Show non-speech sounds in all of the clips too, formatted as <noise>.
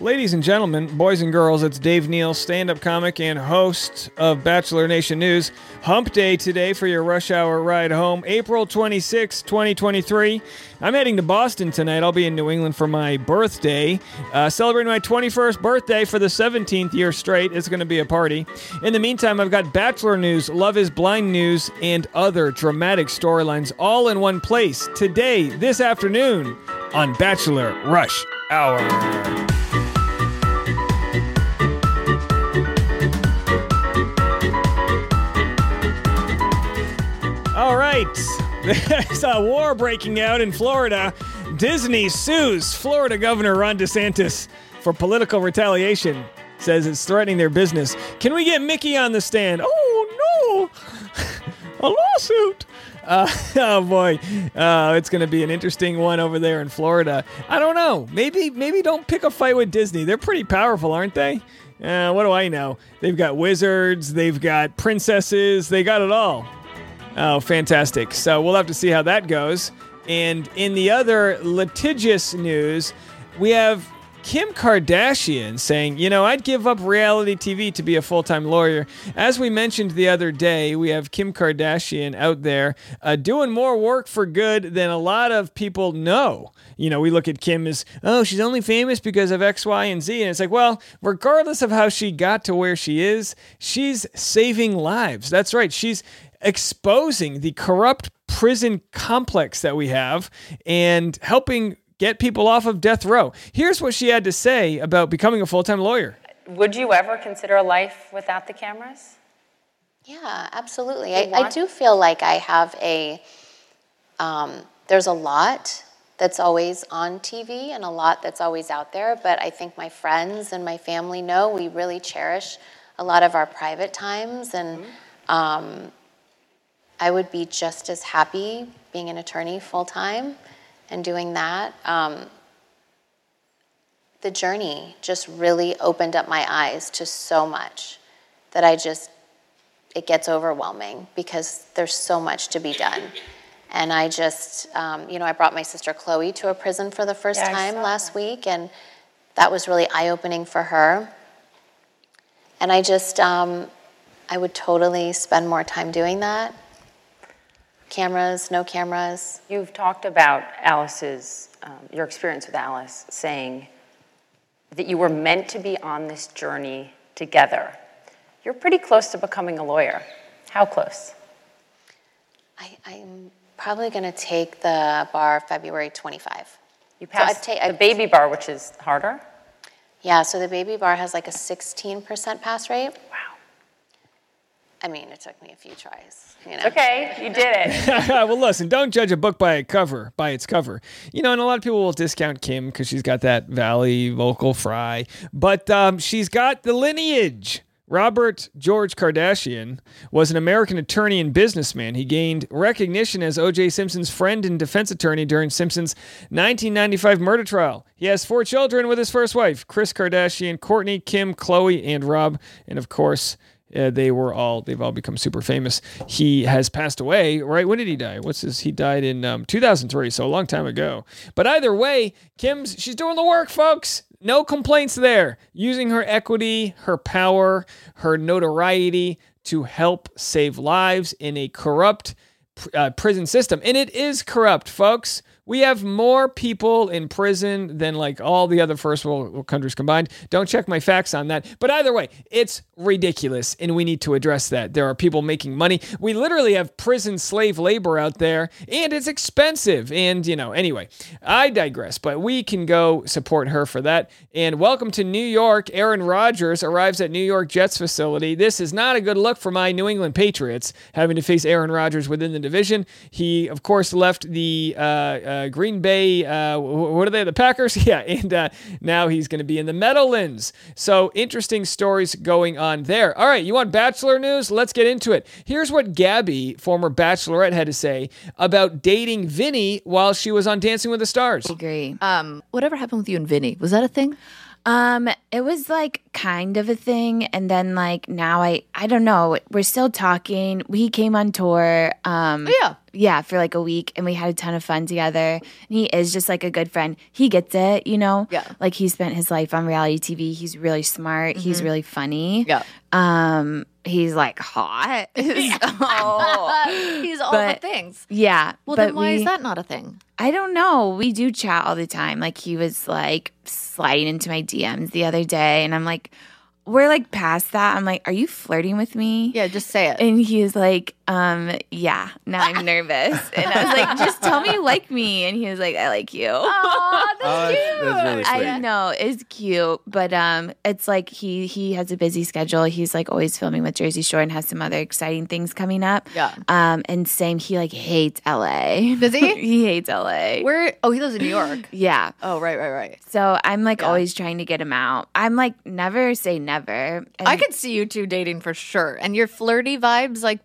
Ladies and gentlemen, boys and girls, it's Dave Neal, stand up comic and host of Bachelor Nation News. Hump day today for your rush hour ride home, April 26, 2023. I'm heading to Boston tonight. I'll be in New England for my birthday, uh, celebrating my 21st birthday for the 17th year straight. It's going to be a party. In the meantime, I've got Bachelor news, Love is Blind news, and other dramatic storylines all in one place today, this afternoon, on Bachelor Rush Hour. <laughs> There's a war breaking out in Florida. Disney sues Florida Governor Ron DeSantis for political retaliation. Says it's threatening their business. Can we get Mickey on the stand? Oh, no. <laughs> a lawsuit. Uh, <laughs> oh boy, uh, it's going to be an interesting one over there in Florida. I don't know. Maybe, maybe don't pick a fight with Disney. They're pretty powerful, aren't they? Uh, what do I know? They've got wizards, they've got princesses, they got it all. Oh, fantastic. So we'll have to see how that goes. And in the other litigious news, we have Kim Kardashian saying, you know, I'd give up reality TV to be a full time lawyer. As we mentioned the other day, we have Kim Kardashian out there uh, doing more work for good than a lot of people know. You know, we look at Kim as, oh, she's only famous because of X, Y, and Z. And it's like, well, regardless of how she got to where she is, she's saving lives. That's right. She's exposing the corrupt prison complex that we have and helping get people off of death row. Here's what she had to say about becoming a full time lawyer. Would you ever consider a life without the cameras? Yeah, absolutely. I, I, do feel like I have a, um, there's a lot that's always on TV and a lot that's always out there, but I think my friends and my family know we really cherish a lot of our private times and mm-hmm. um, I would be just as happy being an attorney full time and doing that. Um, the journey just really opened up my eyes to so much that I just, it gets overwhelming because there's so much to be done. And I just, um, you know, I brought my sister Khloé to a prison for the first yeah, time last that. week, and that was really eye opening for her. And I just, um, I would totally spend more time doing that cameras, no cameras. You've talked about Alice's, um, your experience with Alice, saying that you were meant to be on this journey together. You're pretty close to becoming a lawyer. How close? I, am probably going to take the bar February 25. You passed so ta- the baby bar, which is harder? Yeah, so the baby bar has like a 16% pass rate. I mean, it took me a few tries. You know? Okay, you did it. <laughs> well, listen, don't judge a book by a cover, by its cover. You know, and a lot of people will discount Kim because she's got that valley vocal fry, but um, she's got the lineage. Robert George Kardashian was an American attorney and businessman. He gained recognition as O.J. Simpson's friend and defense attorney during Simpson's 1995 murder trial. He has four children with his first wife, Kris Kardashian, Kourtney, Kim, Khloé, and Rob, and of course, uh, they were all they've all become super famous. He has passed away. Right? When did he die? What's his? He died in um, 2003, so a long time ago. But either way, Kim's she's doing the work, folks. No complaints there. Using her equity, her power, her notoriety to help save lives in a corrupt uh, prison system, and it is corrupt, folks. We have more people in prison than like all the other first world countries combined. Don't check my facts on that. But either way, it's ridiculous and we need to address that. There are people making money. We literally have prison slave labor out there and it's expensive. And, you know, anyway, I digress, but we can go support her for that. And welcome to New York. Aaron Rodgers arrives at New York Jets facility. This is not a good look for my New England Patriots having to face Aaron Rodgers within the division. He, of course, left the, uh, uh uh, Green Bay. Uh, what are they? The Packers? <laughs> Yeah, and uh, now he's going to be in the Meadowlands. So interesting stories going on there. All right, you want Bachelor news? Let's get into it. Here's what Gabby, former Bachelorette, had to say about dating Vinny while she was on Dancing with the Stars. I agree. Um, whatever happened with you and Vinny? Was that a thing? Um, it was like kind of a thing, and then like now I I don't know. We're still talking. We came on tour. Um, oh, yeah, yeah, for like a week and we had a ton of fun together. And he is just like a good friend. He gets it, you know? Yeah. Like he spent his life on reality TV. He's really smart. He's really funny. Yeah. Um, he's like hot. <laughs> So- <laughs> He's all But- the things. yeah. Well, then why we- is that not a thing? I don't know. We do chat all the time. Like he was like sliding into my DMs the other day, and I'm like, we're like past that. I'm like, are you flirting with me? Yeah, just say it. And he was like, um, yeah, now I'm <laughs> nervous. And I was like, just tell me you <laughs> like me. And he was like, I like you. Aw, that's Oh, that's, that's really sweet. I know it's cute, but um, it's like he he has a busy schedule. He's like always filming with Jersey Shore and has some other exciting things coming up. Yeah. Um, and same, he like hates LA. Does he? <laughs> he hates LA. Where? Oh, he lives in New York. yeah. Oh, right, right, right. So I'm like Yeah. always trying to get him out. I'm like never say never. And I could see you two dating for sure. And your flirty vibes, like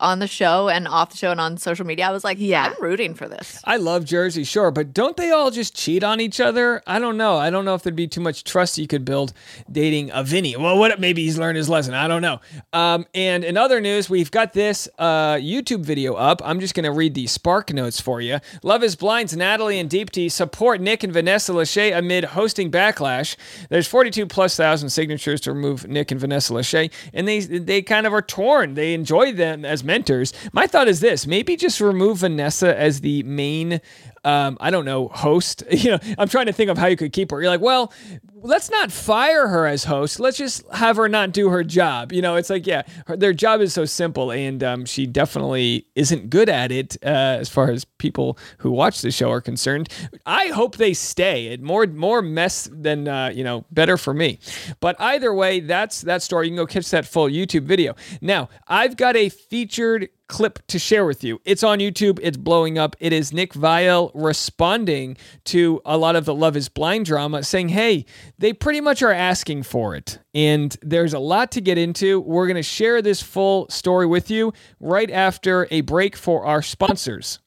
on the show and off the show and on social media, I was like, Yeah. I'm rooting for this. I love Jersey Shore, but don't they all just cheat on each other? I don't know. I don't know if there'd be too much trust you could build dating a Vinny. Well, what? Maybe he's learned his lesson. I don't know. Um, and in other news, we've got this uh, YouTube video up. I'm just going to read the spark notes for you. Love is Blind's Natalie and Deepti support Nick and Vanessa Lachey amid hosting backlash. There's 42 plus thousand signatures to remove Nick and Vanessa Lachey, and they they kind of are torn. They enjoy them as mentors. My thought is this: maybe just remove Vanessa as the main. Um, I don't know, host. <laughs> You know, I'm trying to think of how you could keep her. You're like, well, let's not fire her as host. Let's just have her not do her job. You know, it's like, yeah, her, their job is so simple, and um, she definitely isn't good at it uh, as far as people who watch the show are concerned. I hope they stay. It more more mess than uh, you know, better for me. But either way, that's that story. You can go catch that full YouTube video. Now, I've got a featured clip to share with you. It's on YouTube. It's blowing up. It is Nick Viall responding to a lot of the Love is Blind drama, saying, hey, they pretty much are asking for it. And there's a lot to get into. We're going to share this full story with you right after a break for our sponsors.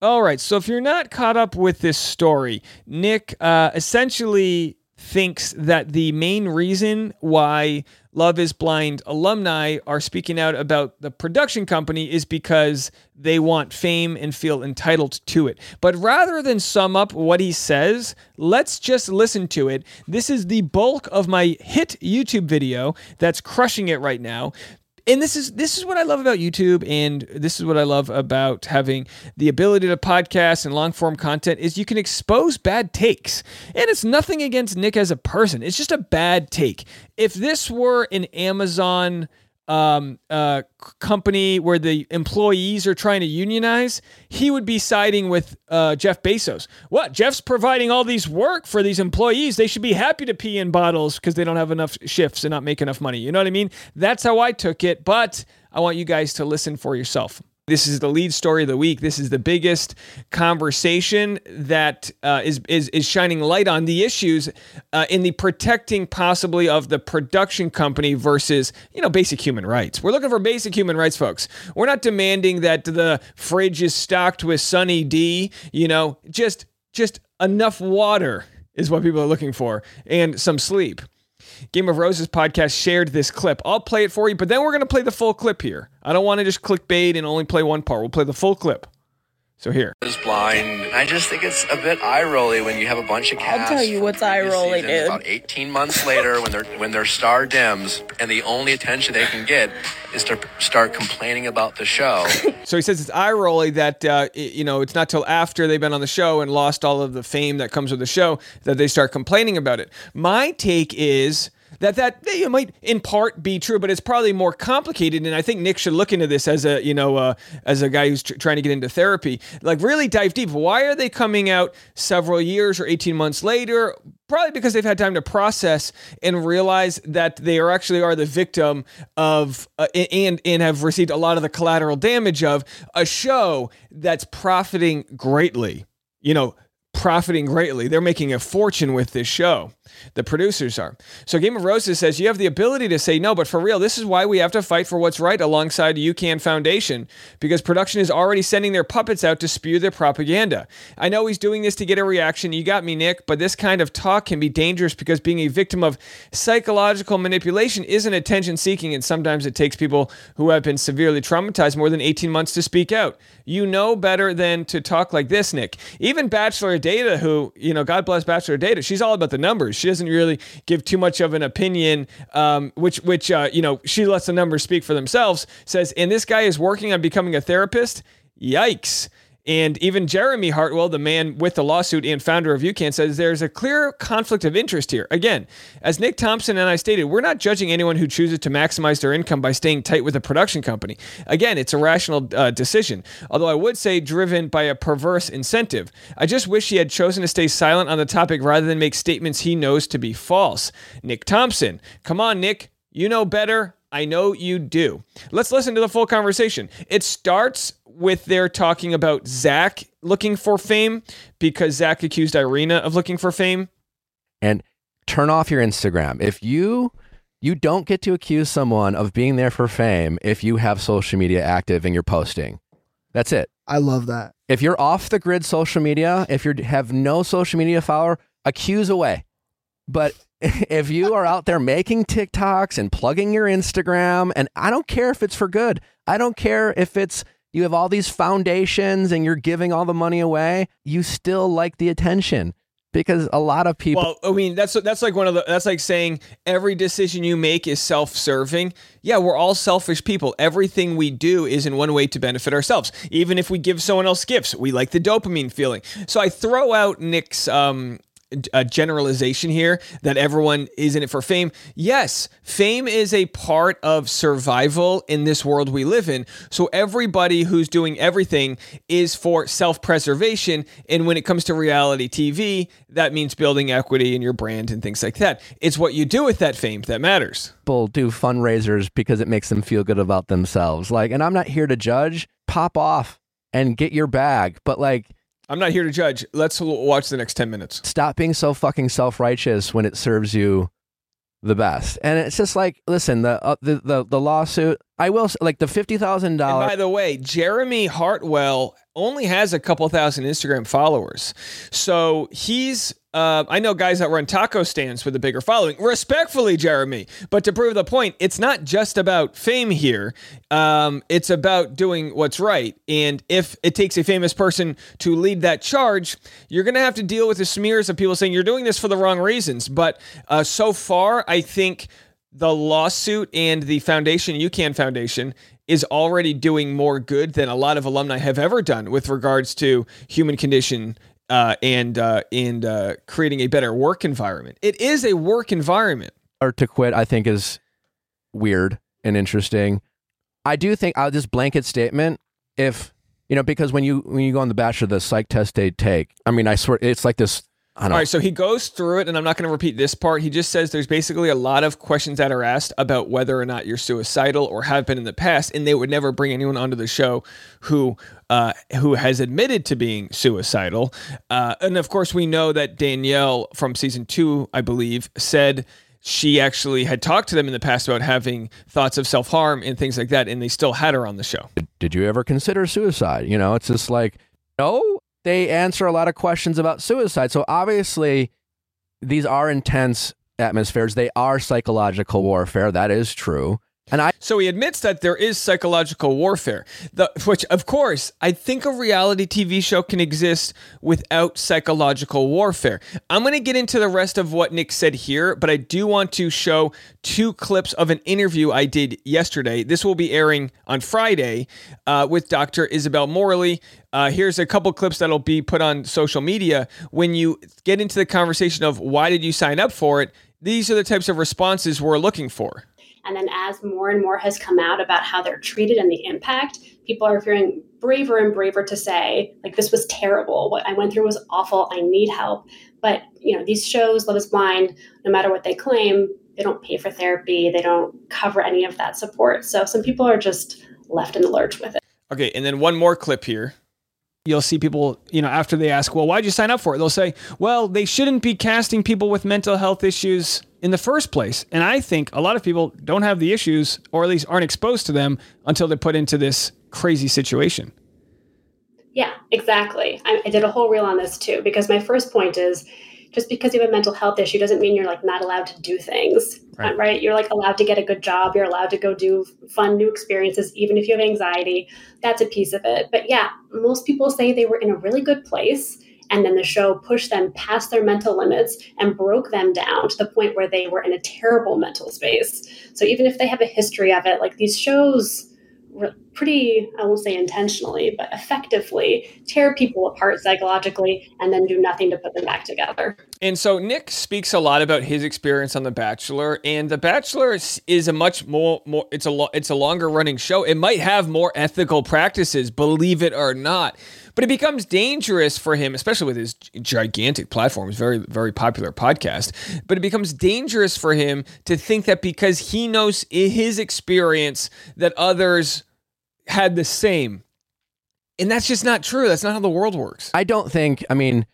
All right. So if you're not caught up with this story, Nick uh, essentially thinks that the main reason why Love is Blind alumni are speaking out about the production company is because they want fame and feel entitled to it. But rather than sum up what he says, let's just listen to it. This is the bulk of my hit YouTube video that's crushing it right now and this is this is what I love about YouTube, and this is what I love about having the ability to podcast and long form content is you can expose bad takes, and it's nothing against Nick as a person. It's just a bad take. If this were an Amazon um, uh, company where the employees are trying to unionize, he would be siding with uh, Jeff Bezos. What? Jeff's providing all these work for these employees. They should be happy to pee in bottles because they don't have enough shifts and not make enough money. You know what I mean? That's how I took it, but I want you guys to listen for yourself. This is the lead story of the week. This is the biggest conversation that uh, is is is shining light on the issues uh, in the protecting possibly of the production company versus you know basic human rights. We're looking for basic human rights, folks. We're not demanding that the fridge is stocked with Sunny D. You know, just just enough water is what people are looking for and some sleep. Game of Roses podcast shared this clip. I'll play it for you, but then we're going to play the full clip here. I don't want to just clickbait and only play one part. We'll play the full clip. So here. is blind. I just think it's a bit eye rolly when you have a bunch of cast. I'll tell you what's previous eye-rolly, dude. About 18 months later, when their when their star dims, and the only attention they can get is to start complaining about the show. <laughs> So he says it's eye rolly that uh, i- you know it's not till after they've been on the show and lost all of the fame that comes with the show that they start complaining about it. My take is that that it might in part be true, but it's probably more complicated. And I think Nick should look into this as a you know uh, as a guy who's tr- trying to get into therapy. Like really dive deep. Why are they coming out several years or eighteen months later? Probably because they've had time to process and realize that they are actually are the victim of uh, and and have received a lot of the collateral damage of a show that's profiting greatly. You know, profiting greatly. They're making a fortune with this show. The producers are. So Game of Roses says you have the ability to say no, but for real, this is why we have to fight for what's right alongside the UCAN Foundation because production is already sending their puppets out to spew their propaganda. I know he's doing this to get a reaction. You got me, Nick, but this kind of talk can be dangerous because being a victim of psychological manipulation isn't attention seeking, and sometimes it takes people who have been severely traumatized more than 18 months to speak out. You know better than to talk like this, Nick. Even Bachelor Data, who, you know, God bless Bachelor Data, she's all about the numbers. She doesn't really give too much of an opinion, um, which, which uh, you know, she lets the numbers speak for themselves. Says, and this guy is working on becoming a therapist. Yikes. And even Jeremy Hartwell, the man with the lawsuit and founder of UCAN, says there's a clear conflict of interest here. Again, as Nick Thompson and I stated, we're not judging anyone who chooses to maximize their income by staying tight with a production company. Again, it's a rational uh, decision, although I would say driven by a perverse incentive. I just wish he had chosen to stay silent on the topic rather than make statements he knows to be false. Nick Thompson, come on, Nick. You know better. I know you do. Let's listen to the full conversation. It starts with their talking about Zach looking for fame because Zach accused Irina of looking for fame. And turn off your Instagram. If you you don't get to accuse someone of being there for fame if you have social media active and you're posting. That's it. I love that. If you're off the grid social media, if you have no social media follower, accuse away. But <laughs> if you are out there making TikToks and plugging your Instagram, and I don't care if it's for good, I don't care if it's you have all these foundations and you're giving all the money away, you still like the attention because a lot of people well i mean that's that's like one of the that's like saying every decision you make is self-serving. Yeah we're all selfish people. Everything we do is in one way to benefit ourselves. Even if we give someone else gifts we like the dopamine feeling. So i throw out nick's um a generalization here that everyone is in it for fame. Yes, fame is a part of survival in this world we live in. So everybody who's doing everything is for self-preservation and when it comes to reality TV, that means building equity in your brand and things like that. It's what you do with that fame that matters. People do fundraisers because it makes them feel good about themselves. Like and I'm not here to judge. Pop off and get your bag, but like I'm not here to judge. Let's watch the next 10 minutes. Stop being so fucking self righteous when it serves you the best. And it's just like, listen, the uh, the, the the lawsuit. I will like the fifty thousand dollars. By the way, Jeremy Hartwell only has a couple thousand Instagram followers, so he's uh, I know guys that run taco stands with a bigger following. Respectfully, Jeremy, but to prove the point, it's not just about fame here. Um, it's about doing what's right. And if it takes a famous person to lead that charge, you're going to have to deal with the smears of people saying you're doing this for the wrong reasons. But uh, so far, I think the lawsuit and the foundation, UCAN Foundation, is already doing more good than a lot of alumni have ever done with regards to human condition uh, and uh, and uh, creating a better work environment. It is a work environment. Or to quit, I think is weird and interesting. I do think uh, this blanket statement, if you know, because when you when you go on the bachelor, the psych test they take, I mean, I swear it's like this all right, so he goes through it, and I'm not going to repeat this part. He just says there's basically a lot of questions that are asked about whether or not you're suicidal or have been in the past, and they would never bring anyone onto the show who uh, who has admitted to being suicidal. Uh, and of course, we know that Danielle from season two, I believe, said she actually had talked to them in the past about having thoughts of self harm and things like that, and they still had her on the show. Did, did you ever consider suicide? You know, it's just like no they answer a lot of questions about suicide. So obviously, these are intense atmospheres. They are psychological warfare. That is true. And I so he admits that there is psychological warfare, the, which of course I think a reality TV show can exist without psychological warfare. I'm going to get into the rest of what Nick said here, but I do want to show two clips of an interview I did yesterday. This will be airing on Friday uh, with Dr. Isabel Morley. Uh, here's a couple clips that'll be put on social media. When you get into the conversation of why did you sign up for it, these are the types of responses we're looking for. And then as more and more has come out about how they're treated and the impact, people are feeling braver and braver to say, like, this was terrible. What I went through was awful. I need help. But, you know, these shows, Love is Blind, no matter what they claim, they don't pay for therapy. They don't cover any of that support. So some people are just left in the lurch with it. Okay. And then one more clip here. you'll see people, you know, after they ask, well, why'd you sign up for it? They'll say, well, they shouldn't be casting people with mental health issues in the first place. And I think a lot of people don't have the issues or at least aren't exposed to them until they're put into this crazy situation. Yeah, exactly. I, I did a whole reel on this too, because my first point is just because you have a mental health issue doesn't mean you're like not allowed to do things right. Uh, right, you're like allowed to get a good job you're allowed to go do fun new experiences even if you have anxiety that's a piece of it but yeah most people say they were in a really good place and then the show pushed them past their mental limits and broke them down to the point where they were in a terrible mental space. So even if they have a history of it like these shows pretty, I won't say intentionally, but effectively tear people apart psychologically and then do nothing to put them back together. And so Nick speaks a lot about his experience on The Bachelor, and The Bachelor is, is a much more more it's a lo- it's a longer running show. It might have more ethical practices, believe it or not. But it becomes dangerous for him, especially with his gigantic platform, his very, very popular podcast. But it becomes dangerous for him to think that because he knows his experience, that others had the same. And that's just not true. That's not how the world works. I don't think, I mean,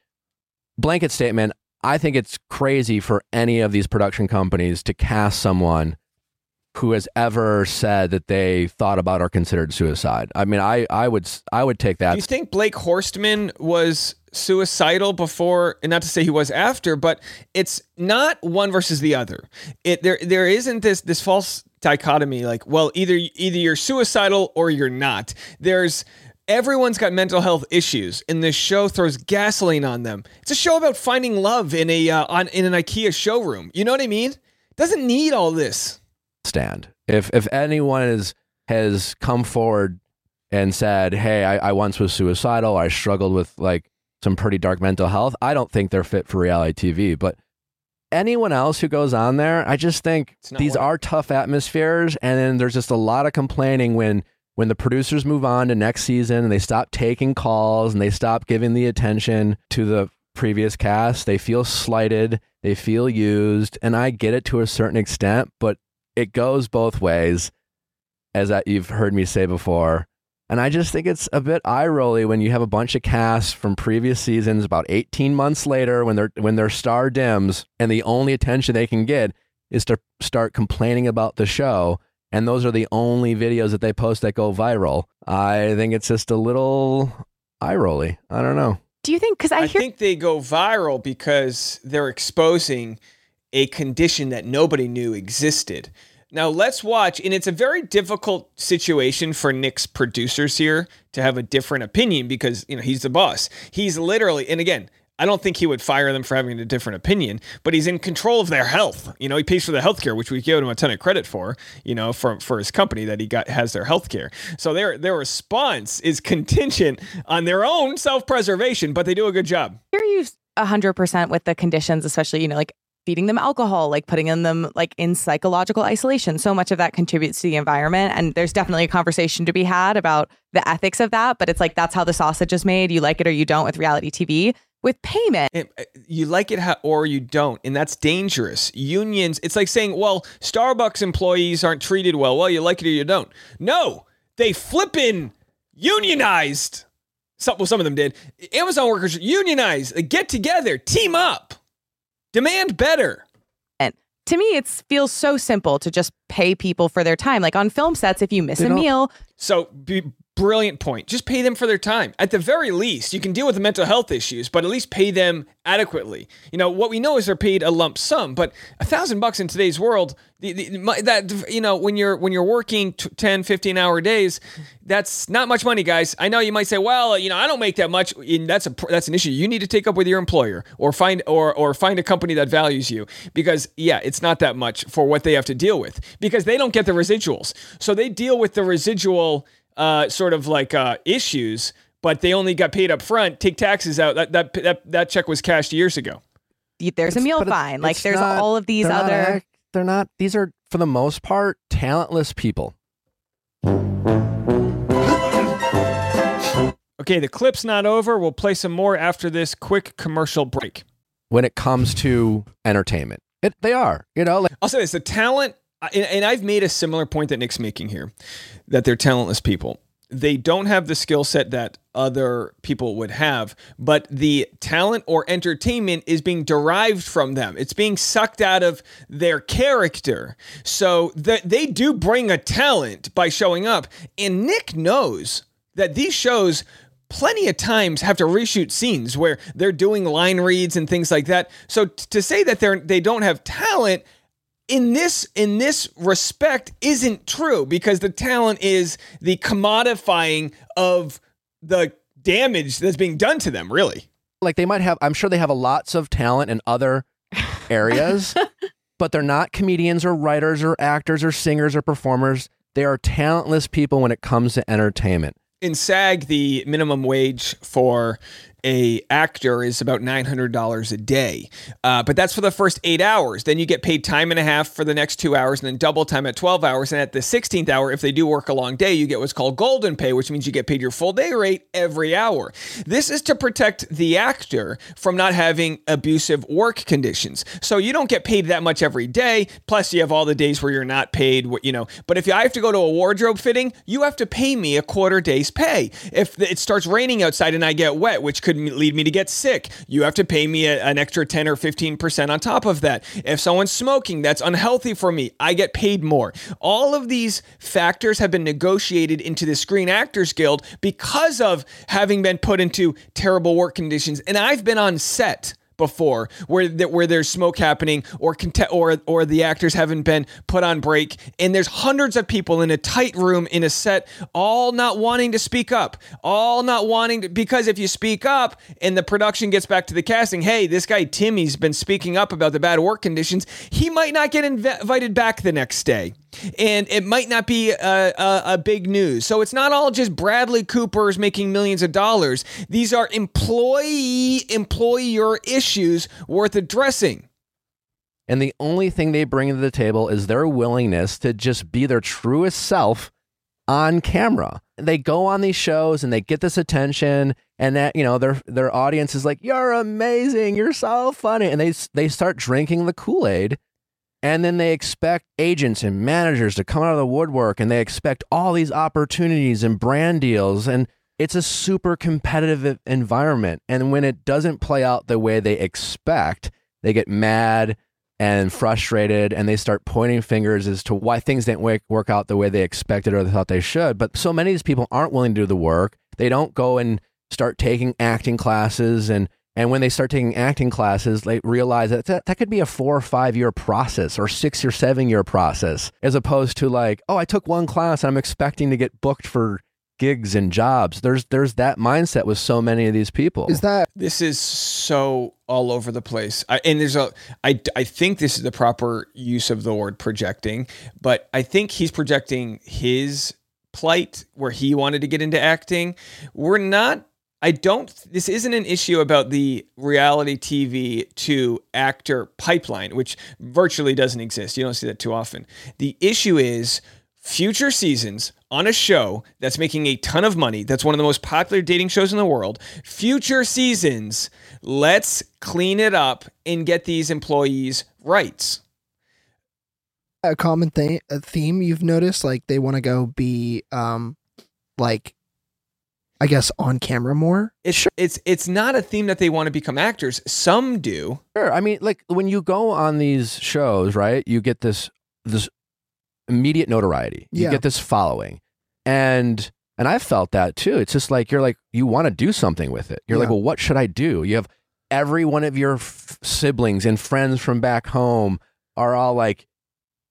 blanket statement, I think it's crazy for any of these production companies to cast someone who has ever said that they thought about or considered suicide. I mean, I, I would I would take that. Do you think Blake Horstmann was suicidal before and not to say he was after, but it's not one versus the other. It there there isn't this this false dichotomy like, well, either either you're suicidal or you're not. There's everyone's got mental health issues and this show throws gasoline on them. It's a show about finding love in a uh, on in an IKEA showroom. You know what I mean? Doesn't need all this stand. If if anyone is has come forward and said, "Hey, I, I once was suicidal. I struggled with like some pretty dark mental health," I don't think they're fit for reality TV. But anyone else who goes on there, I just think these are tough atmospheres, and then there's just a lot of complaining when when the producers move on to next season and they stop taking calls and they stop giving the attention to the previous cast. They feel slighted, they feel used, and I get it to a certain extent, but it goes both ways, as you've heard me say before. And I just think it's a bit eye rolly when you have a bunch of casts from previous seasons about 18 months later when they're when their star dims and the only attention they can get is to start complaining about the show and those are the only videos that they post that go viral. I think it's just a little eye rolly. I don't know. Do you think cuz I, I hear- think they go viral because they're exposing a condition that nobody knew existed. Now let's watch, and it's a very difficult situation for Nick's producers here to have a different opinion because you know he's the boss. He's literally, and again, I don't think he would fire them for having a different opinion, but he's in control of their health. You know, he pays for the health care, which we give him a ton of credit for, you know, for, for his company that he got has their health care. So their their response is contingent on their own self-preservation, but they do a good job. Here you 100% with the conditions, especially, you know, like feeding them alcohol, like putting in them like in psychological isolation. So much of that contributes to the environment. And there's definitely a conversation to be had about the ethics of that. But it's like that's how the sausage is made. You like it or you don't with reality TV. With payment, uh, you like it or you don't, and that's dangerous. Unions, it's like saying, "Well, Starbucks employees aren't treated well." Well, you like it or you don't. No, they flippin' unionized. Some, well, some of them did. Amazon workers unionized. Get together, team up. Demand better. And to me, it feels so simple to just pay people for their time. Like on film sets, if you miss a meal. So be, brilliant point. Just pay them for their time. At the very least, you can deal with the mental health issues, but at least pay them adequately. You know, what we know is they're paid a lump sum, but a thousand bucks in today's world, the, the, that, you know, when you're, when you're working 10, 15 hour days, that's not much money, guys. I know you might say, well, you know, I don't make that much. And that's a, that's an issue you need to take up with your employer or find, or, or find a company that values you because yeah, it's not that much for what they have to deal with because they don't get the residuals. So they deal with the residual uh, sort of like uh, issues, but they only got paid up front. Take taxes out. That that that, that check was cashed years ago. There's it's, a meal fine. Like there's not, all of these other. Not, they're not. These are for the most part talentless people. Okay, the clip's not over. We'll play some more after this quick commercial break. When it comes to entertainment, it, they are. You know, like I'll say this: the talent and, and I've made a similar point that Nick's making here that they're talentless people. they don't have the skill set that other people would have, but the talent or entertainment is being derived from them. It's being sucked out of their character. So that they do bring a talent by showing up. And Nick knows that these shows plenty of times have to reshoot scenes where they're doing line reads and things like that. So t- to say that they're they don't have talent in this in this respect isn't true because the talent is the commodifying of the damage that's being done to them really. Like they might have i'm sure they have a lots of talent in other areas <laughs> but they're not comedians or writers or actors or singers or performers. They are talentless people when it comes to entertainment. In SAG, the minimum wage for a actor is about $900 a day. Uh, but that's for the first eight hours. Then you get paid time and a half for the next two hours and then double time at 12 hours. And at the 16th hour, if they do work a long day, you get what's called golden pay, which means you get paid your full day rate every hour. This is to protect the actor from not having abusive work conditions. So you don't get paid that much every day. Plus, you have all the days where you're not paid, you know. But if I have to go to a wardrobe fitting, you have to pay me a quarter day's pay. If it starts raining outside and I get wet, which could could lead me to get sick. You have to pay me a, an extra 10 or 15% on top of that. If someone's smoking, that's unhealthy for me. I get paid more. All of these factors have been negotiated into the Screen Actors Guild because of having been put into terrible work conditions. And I've been on set before where where there's smoke happening or or or the actors haven't been put on break. And there's hundreds of people in a tight room in a set all not wanting to speak up all not wanting to because if you speak up and the production gets back to the casting hey this guy Timmy's been speaking up about the bad work conditions he might not get inv- invited back the next day and it might not be a, a, a, big news. So it's not all just Bradley Cooper's making millions of dollars. These are employee employer issues worth addressing. And the only thing they bring to the table is their willingness to just be their truest self on camera. They go on these shows and they get this attention and that, you know, their their audience is like, "You're amazing. You're so funny." And they they start drinking the Kool-Aid and then they expect agents and managers to come out of the woodwork and they expect all these opportunities and brand deals. And it's a super competitive environment. And when it doesn't play out the way they expect, they get mad and frustrated and they start pointing fingers as to why things didn't work out the way they expected or they thought they should. But so many of these people aren't willing to do the work. They don't go and start taking acting classes and and when they start taking acting classes, they realize that that, that could be a four or five year process or six or seven year process, as opposed to like, oh, I took one class and I'm expecting to get booked for gigs and jobs. There's there's that mindset with so many of these people. Is that this is so all over the place? I, and there's a I I think this is the proper use of the word projecting, but I think he's projecting his plight where he wanted to get into acting. We're not I don't, this isn't an issue about the reality TV to actor pipeline, which virtually doesn't exist. You don't see that too often. The issue is future seasons on a show that's making a ton of money, that's one of the most popular dating shows in the world. Future seasons, let's clean it up and get these employees' rights. A common thing, a theme you've noticed, like they want to go be, um, like I guess on camera more. It's sure. it's it's not a theme that they want to become actors. Some do. Sure. I mean, like when you go on these shows, right? You get this this immediate notoriety. You yeah. get this following, and and I've felt that too. It's just like you're like you want to do something with it. You're yeah. like, well, what should I do? You have every one of your f- siblings and friends from back home are all like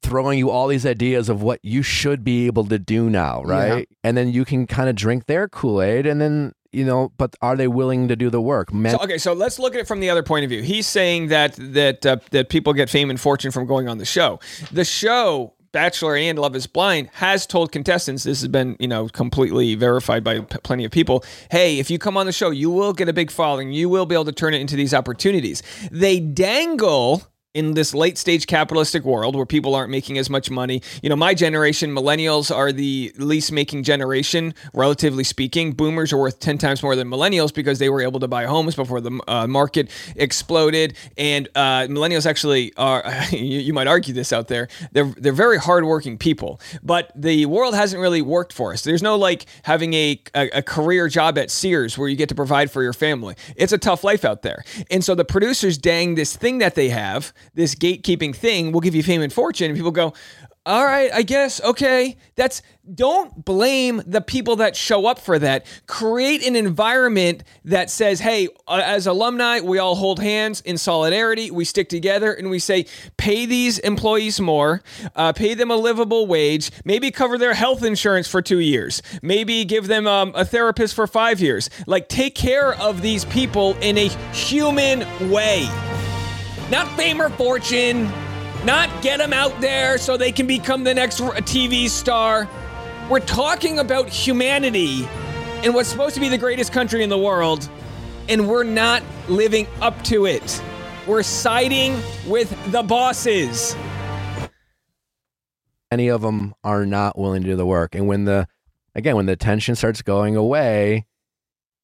throwing you all these ideas of what you should be able to do now, right? Yeah. And then you can kind of drink their Kool Aid and then you know, but are they willing to do the work? Men- so, okay, so let's look at it from the other point of view. He's saying that that uh, that people get fame and fortune from going on the show. The show Bachelor and Love is Blind has told contestants, this has been, you know, completely verified by p- plenty of people, hey, if you come on the show, you will get a big following. You will be able to turn it into these opportunities. They dangle in this late stage capitalistic world where people aren't making as much money. You know, my generation, millennials are the least making generation, relatively speaking. Boomers are worth 10 times more than millennials because they were able to buy homes before the uh, market exploded. And uh, millennials actually are, <laughs> you, you, might argue this out there, they're, they're very hardworking people, but the world hasn't really worked for us. There's no like having a, a, a career job at Sears where you get to provide for your family. It's a tough life out there. And so the producers dang this thing that they have this gatekeeping thing will give you fame and fortune. And people go, all right, I guess, okay. That's don't blame the people that show up for that. Create an environment that says, hey, uh, as alumni, we all hold hands in solidarity. We stick together and we say, pay these employees more, uh, pay them a livable wage, maybe cover their health insurance for two years, maybe give them um, a therapist for five years. Like, take care of these people in a human way. Not fame or fortune, not get them out there so they can become the next TV star. We're talking about humanity and what's supposed to be the greatest country in the world, and we're not living up to it. We're siding with the bosses. Any of them are not willing to do the work. And when the, again, when the tension starts going away,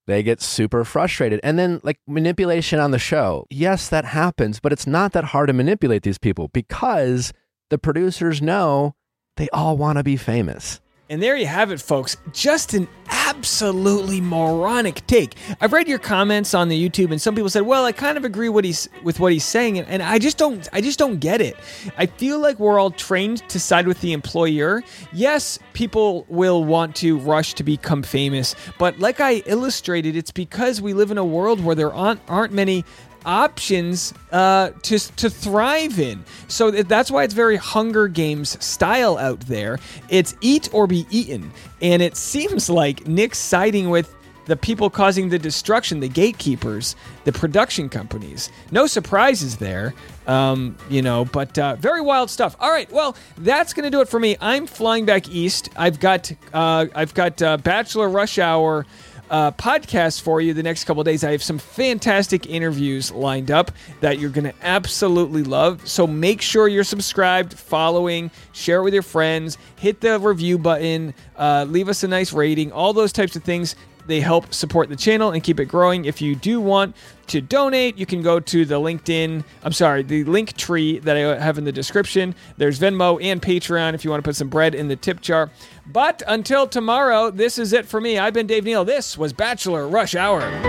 they get super frustrated. And then, like manipulation on the show. Yes, that happens, but it's not that hard to manipulate these people because the producers know they all want to be famous. And there you have it, folks. Just an absolutely moronic take. I've read your comments on the YouTube, and some people said, "Well, I kind of agree what he's with what he's saying," and I just don't. I just don't get it. I feel like we're all trained to side with the employer. Yes, people will want to rush to become famous, but like I illustrated, it's because we live in a world where there aren't aren't many options uh, to to thrive in. So that's why it's very Hunger Games style out there. It's eat or be eaten, and it seems like Nick's siding with the people causing the destruction, the gatekeepers, the production companies. No surprises there, um, you know, but uh, very wild stuff. All right, well, that's gonna do it for me. I'm flying back east. I've got uh, I've got uh, Bachelor Rush Hour uh, podcast for you the next couple days. I have some fantastic interviews lined up that you're going to absolutely love. So make sure you're subscribed, following, share it with your friends, hit the review button, uh, leave us a nice rating, all those types of things. They help support the channel and keep it growing. If you do want to donate, you can go to the LinkedIn, I'm sorry, the link tree that I have in the description. There's Venmo and Patreon if you want to put some bread in the tip jar. But until tomorrow, this is it for me. I've been Dave Neal. This was Bachelor Rush Hour.